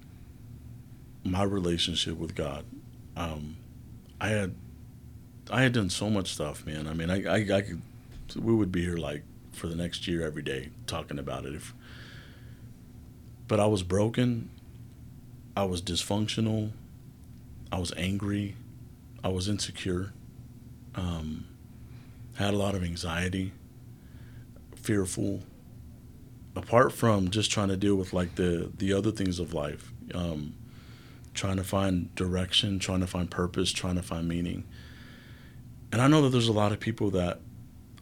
my relationship with god um, i had i had done so much stuff man. I mean i i, I could we would be here like for the next year every day talking about it if but i was broken. I was dysfunctional. I was angry. I was insecure. Um, had a lot of anxiety fearful apart from just trying to deal with like the the other things of life um, trying to find direction trying to find purpose trying to find meaning. And i know that there's a lot of people that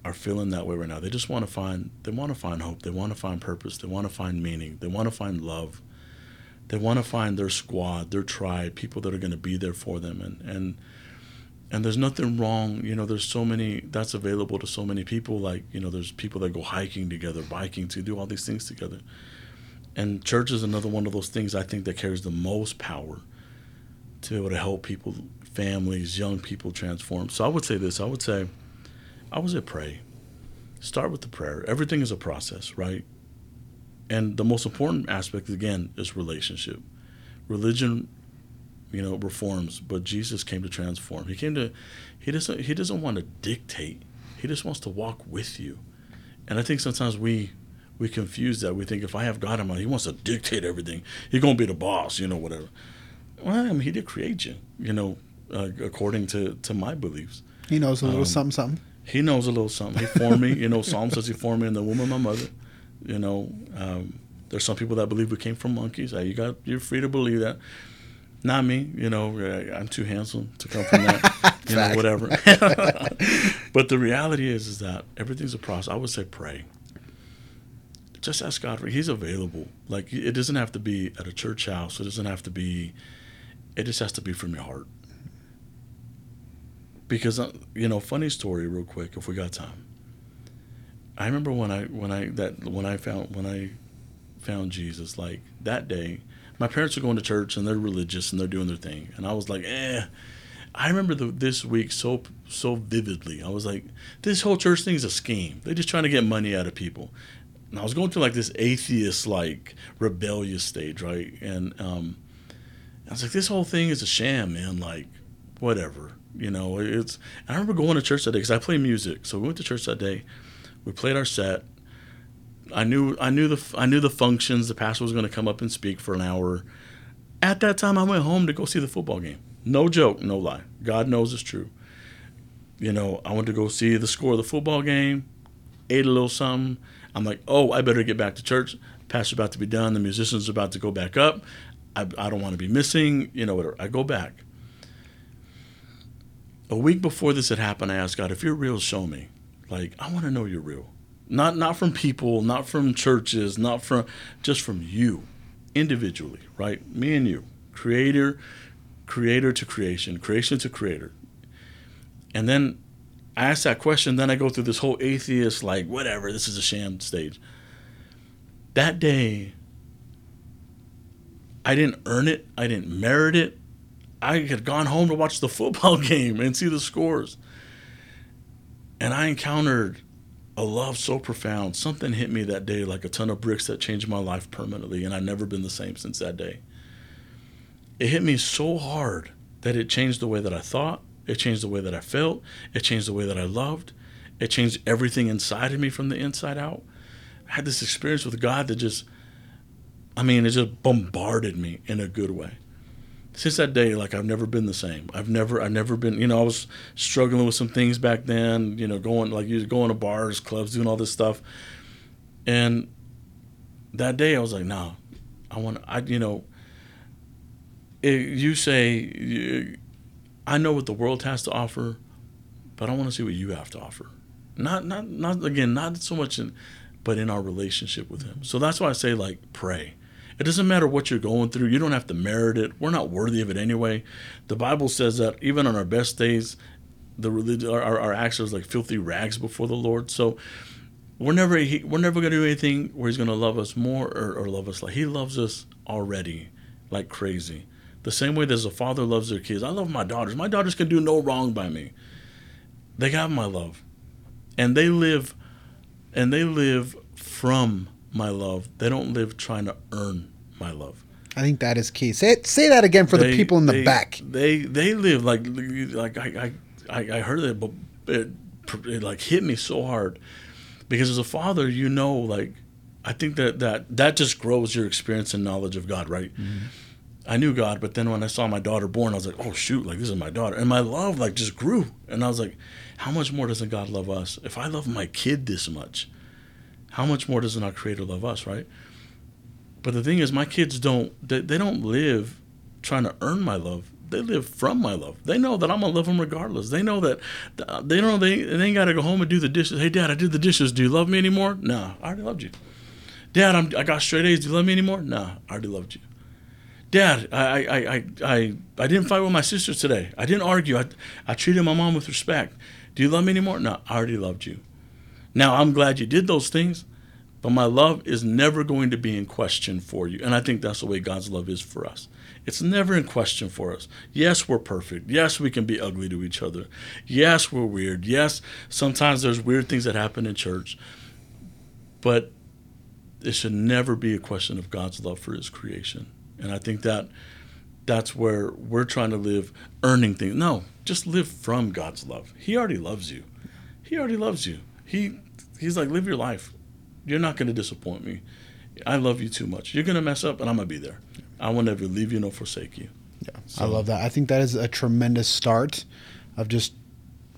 are feeling that way right now. They just want to find they want to find hope they want to find purpose they want to find meaning they want to find love. They want to find their squad their tribe people that are going to be there for them. And and and there's nothing wrong you know there's so many that's available to so many people like you know there's people that go hiking together biking to do all these things together And church is another one of those things I think that carries the most power to be able to help people, families, young people transform. So I would say this I would say, I would say pray. Start with the prayer. Everything is a process, right? And the most important aspect, again, is relationship. Religion, you know, reforms, but Jesus came to transform. He came to, he doesn't, he doesn't want to dictate. He just wants to walk with you. And I think sometimes we we confuse that. We think if I have God in mind, He wants to dictate everything. He's gonna be the boss, you know, whatever. Well, I mean, He did create you, you know, uh, according to to my beliefs. He knows a little um, something, something. He knows a little something. He formed me. You know, Psalm says He formed me in the womb of my mother. You know, um, there's some people that believe we came from monkeys. You got, you're free to believe that. Not me. You know, I'm too handsome to come from that. you know, whatever. but the reality is, is that everything's a process. I would say pray just ask God for. He's available. Like it doesn't have to be at a church house. It doesn't have to be. It just has to be from your heart. Because uh, you know, funny story, real quick, if we got time. I remember when I when I that when I found when I found Jesus, like that day, my parents are going to church and they're religious and they're doing their thing, and I was like, eh. I remember the, this week so so vividly. I was like, this whole church thing is a scheme. They're just trying to get money out of people. And I was going through like this atheist, like rebellious stage, right? And um, I was like, this whole thing is a sham, man. Like, whatever, you know. It's. I remember going to church that day because I play music, so we went to church that day. We played our set. I knew, I knew the, I knew the functions. The pastor was going to come up and speak for an hour. At that time, I went home to go see the football game. No joke, no lie. God knows it's true. You know, I went to go see the score of the football game. Ate a little something I'm like, oh, I better get back to church. Pastor's about to be done. The musician's about to go back up. I, I don't want to be missing, you know, whatever. I go back. A week before this had happened, I asked God, if you're real, show me. Like, I want to know you're real. Not not from people, not from churches, not from just from you, individually, right? Me and you. Creator, creator to creation, creation to creator. And then I ask that question, then I go through this whole atheist, like, whatever, this is a sham stage. That day, I didn't earn it, I didn't merit it. I had gone home to watch the football game and see the scores. And I encountered a love so profound. Something hit me that day like a ton of bricks that changed my life permanently, and I've never been the same since that day. It hit me so hard that it changed the way that I thought, it changed the way that I felt. It changed the way that I loved. It changed everything inside of me from the inside out. I had this experience with God that just, I mean, it just bombarded me in a good way. Since that day, like I've never been the same. I've never, I've never been. You know, I was struggling with some things back then. You know, going like you going to bars, clubs, doing all this stuff, and that day I was like, no, I want. I you know, you say I know what the world has to offer, but I want to see what you have to offer. Not not not again, not so much in but in our relationship with him. So that's why I say like pray. It doesn't matter what you're going through. You don't have to merit it. We're not worthy of it anyway. The Bible says that even on our best days, the religion, our, our actions like filthy rags before the Lord. So we're never he, we're never going to do anything where He's going to love us more or, or love us like He loves us already, like crazy. The same way that a father loves their kids. I love my daughters. My daughters can do no wrong by me. They got my love. And they live and they live from my love. They don't live trying to earn my love. I think that is key. Say say that again for they, the people in the they, back. They they live like like I I, I heard it, but it, it like hit me so hard because as a father, you know, like I think that that that just grows your experience and knowledge of God, right? Mm-hmm. I knew God, but then when I saw my daughter born, I was like, oh shoot, like this is my daughter, and my love like just grew, and I was like, how much more doesn't God love us? If I love my kid this much, how much more doesn't our Creator love us, right? But the thing is, my kids don't they, they don't live trying to earn my love. They live from my love. They know that I'm gonna love them regardless. They know that uh, they don't. They, they ain't gotta go home and do the dishes. Hey, Dad, I did the dishes. Do you love me anymore? Nah, I already loved you. Dad, I'm, I got straight A's. Do you love me anymore? Nah, I already loved you. Dad, I, I, I, I, I didn't fight with my sister today. I didn't argue. I, I treated my mom with respect. Do you love me anymore? No, I already loved you. Now, I'm glad you did those things, but my love is never going to be in question for you. And I think that's the way God's love is for us. It's never in question for us. Yes, we're perfect. Yes, we can be ugly to each other. Yes, we're weird. Yes, sometimes there's weird things that happen in church. But it should never be a question of God's love for his creation. And I think that that's where we're trying to live earning things. No, just live from God's love. He already loves you. He already loves you. He he's like live your life. You're not going to disappoint me. I love you too much. You're going to mess up, and I'm going to be there. I will never leave you nor forsake you. Yeah, so. I love that. I think that is a tremendous start of just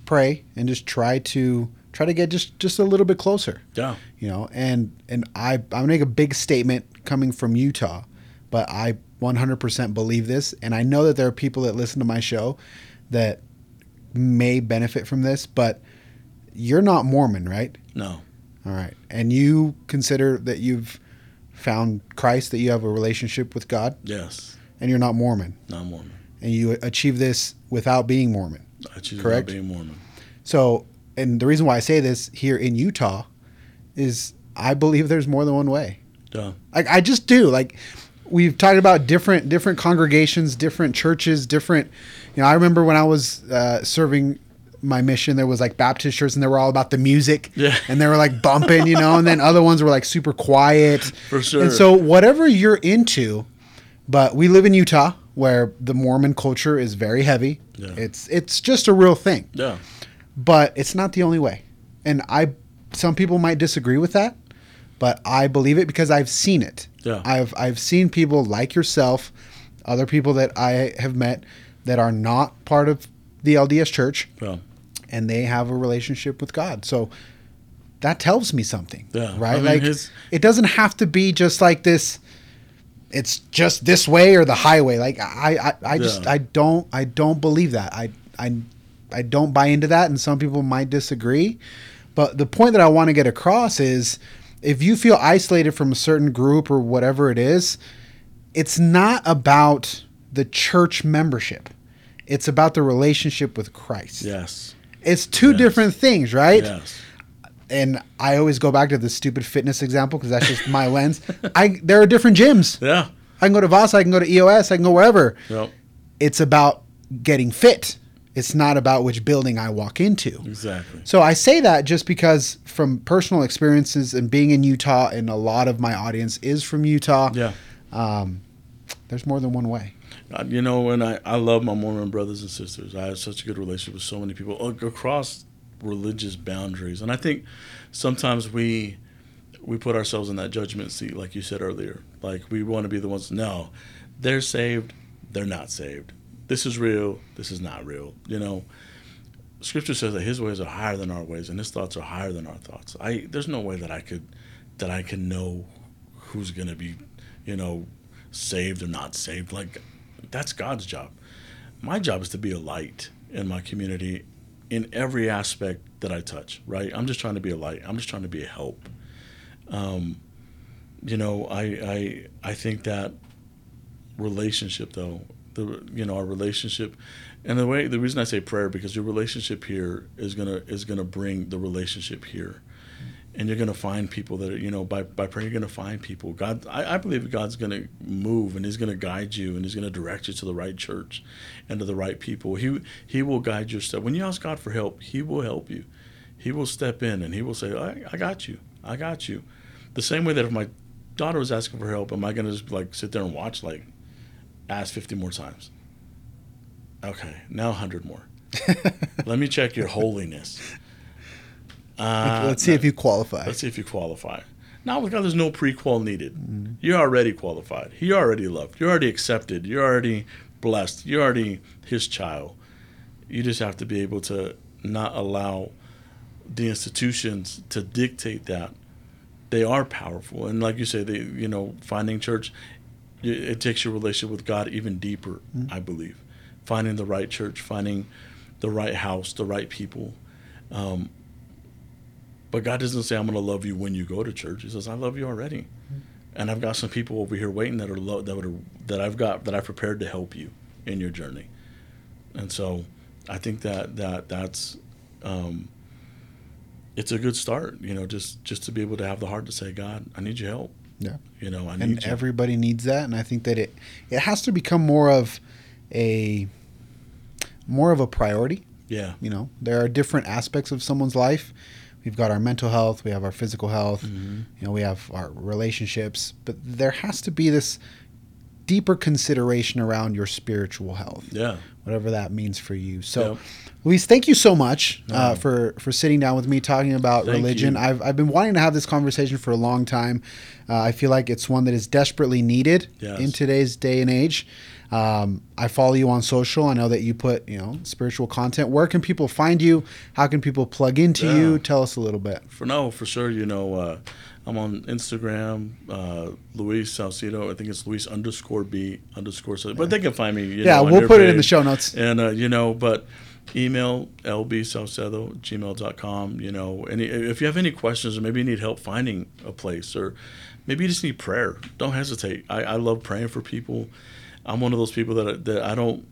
pray and just try to try to get just just a little bit closer. Yeah. You know, and and I I'm gonna make a big statement coming from Utah, but I 100% believe this, and I know that there are people that listen to my show that may benefit from this, but you're not Mormon, right? No. All right. And you consider that you've found Christ, that you have a relationship with God? Yes. And you're not Mormon? Not Mormon. And you achieve this without being Mormon? I achieve correct? without being Mormon. So, and the reason why I say this here in Utah is I believe there's more than one way. Yeah. Like I just do. Like we've talked about different different congregations, different churches, different. You know, I remember when I was uh, serving my mission there was like baptist churches and they were all about the music. Yeah. and they were like bumping you know and then other ones were like super quiet. For sure. and so whatever you're into but we live in utah where the mormon culture is very heavy. Yeah. it's it's just a real thing. Yeah. But it's not the only way. And i some people might disagree with that but i believe it because i've seen it. Yeah. I've i've seen people like yourself other people that i have met that are not part of the lds church yeah and they have a relationship with God. So that tells me something. Yeah. Right? I mean, like his... it doesn't have to be just like this it's just this way or the highway. Like I I, I just yeah. I don't I don't believe that. I I I don't buy into that and some people might disagree. But the point that I want to get across is if you feel isolated from a certain group or whatever it is, it's not about the church membership. It's about the relationship with Christ. Yes. It's two yes. different things, right? Yes. And I always go back to the stupid fitness example because that's just my lens. I there are different gyms. Yeah. I can go to Voss, I can go to EOS, I can go wherever. Yep. It's about getting fit. It's not about which building I walk into. Exactly. So I say that just because from personal experiences and being in Utah, and a lot of my audience is from Utah. Yeah. Um, there's more than one way you know, and I, I love my Mormon brothers and sisters. I have such a good relationship with so many people across religious boundaries, and I think sometimes we we put ourselves in that judgment seat, like you said earlier. Like we want to be the ones. No, they're saved. They're not saved. This is real. This is not real. You know, Scripture says that His ways are higher than our ways, and His thoughts are higher than our thoughts. I there's no way that I could that I can know who's gonna be, you know, saved or not saved. Like that's God's job. My job is to be a light in my community in every aspect that I touch, right? I'm just trying to be a light. I'm just trying to be a help. Um, you know, I, I, I think that relationship though, the, you know, our relationship and the way, the reason I say prayer, because your relationship here is going to, is going to bring the relationship here and you're going to find people that are, you know, by, by praying, you're going to find people. God, I, I believe God's going to move and He's going to guide you and He's going to direct you to the right church and to the right people. He, he will guide your step. When you ask God for help, He will help you. He will step in and He will say, I, I got you. I got you. The same way that if my daughter was asking for help, am I going to just like sit there and watch, like, ask 50 more times? Okay, now 100 more. Let me check your holiness. Uh, let's see if you qualify. Let's see if you qualify. Now, with God, there's no prequal needed. Mm-hmm. You're already qualified. You're already loved. You're already accepted. You're already blessed. You're already His child. You just have to be able to not allow the institutions to dictate that. They are powerful, and like you say, they you know finding church, it takes your relationship with God even deeper. Mm-hmm. I believe finding the right church, finding the right house, the right people. Um, but God doesn't say, I'm going to love you when you go to church. He says, I love you already. Mm-hmm. And I've got some people over here waiting that are lo- that are that I've got that I've prepared to help you in your journey. And so I think that that that's um, it's a good start, you know, just just to be able to have the heart to say, God, I need your help. Yeah. You know, I and need you. everybody needs that, and I think that it it has to become more of a more of a priority. Yeah. You know, there are different aspects of someone's life. We've got our mental health, we have our physical health, Mhm. you know, we have our relationships, but there has to be this deeper consideration around your spiritual health, Yeah. whatever that means for you. So, Yep. Luis, thank you so much uh, No. for for sitting down with me talking about Thank religion. you. I've I've been wanting to have this conversation for a long time. Uh, I feel like it's one that is desperately needed Yes. in today's day and age. Um, I follow you on social. I know that you put you know spiritual content. Where can people find you? How can people plug into Yeah. you? Tell us a little bit. For now, for sure, you know, uh, I'm on Instagram, uh, Luis Saucedo. I think it's Luis underscore B underscore. Saucedo. But they can find me. You yeah, know, we'll put it in the show notes. And uh, you know, but email lbsaucedo gmail.com. You know, any if you have any questions or maybe you need help finding a place or maybe you just need prayer, don't hesitate. I, I love praying for people. I'm one of those people that that I don't.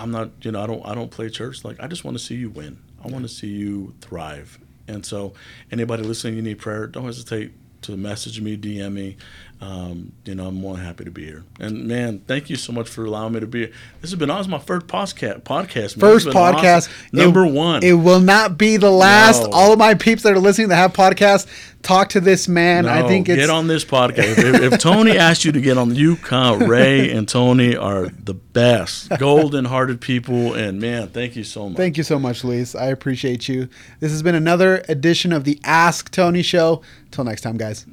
I'm not. You know, I don't. I don't play church. Like I just want to see you win. I want to see you thrive. And so, anybody listening, you need prayer. Don't hesitate to message me, DM me. Um, you know, I'm more than happy to be here. And man, thank you so much for allowing me to be here. This has been awesome. My first podcast. Podcast. First podcast, awesome. Number It- one. It will not be the last. No. All of my peeps that are listening that have podcasts, talk to this man. I think it's get on this podcast. if, if Tony asked you to get on, you come. Ray and Tony are the best, golden-hearted people. And man, thank you so much. Thank you so much, Luis. I appreciate you. This has been another edition of the Ask Tony Show. Till next time, guys.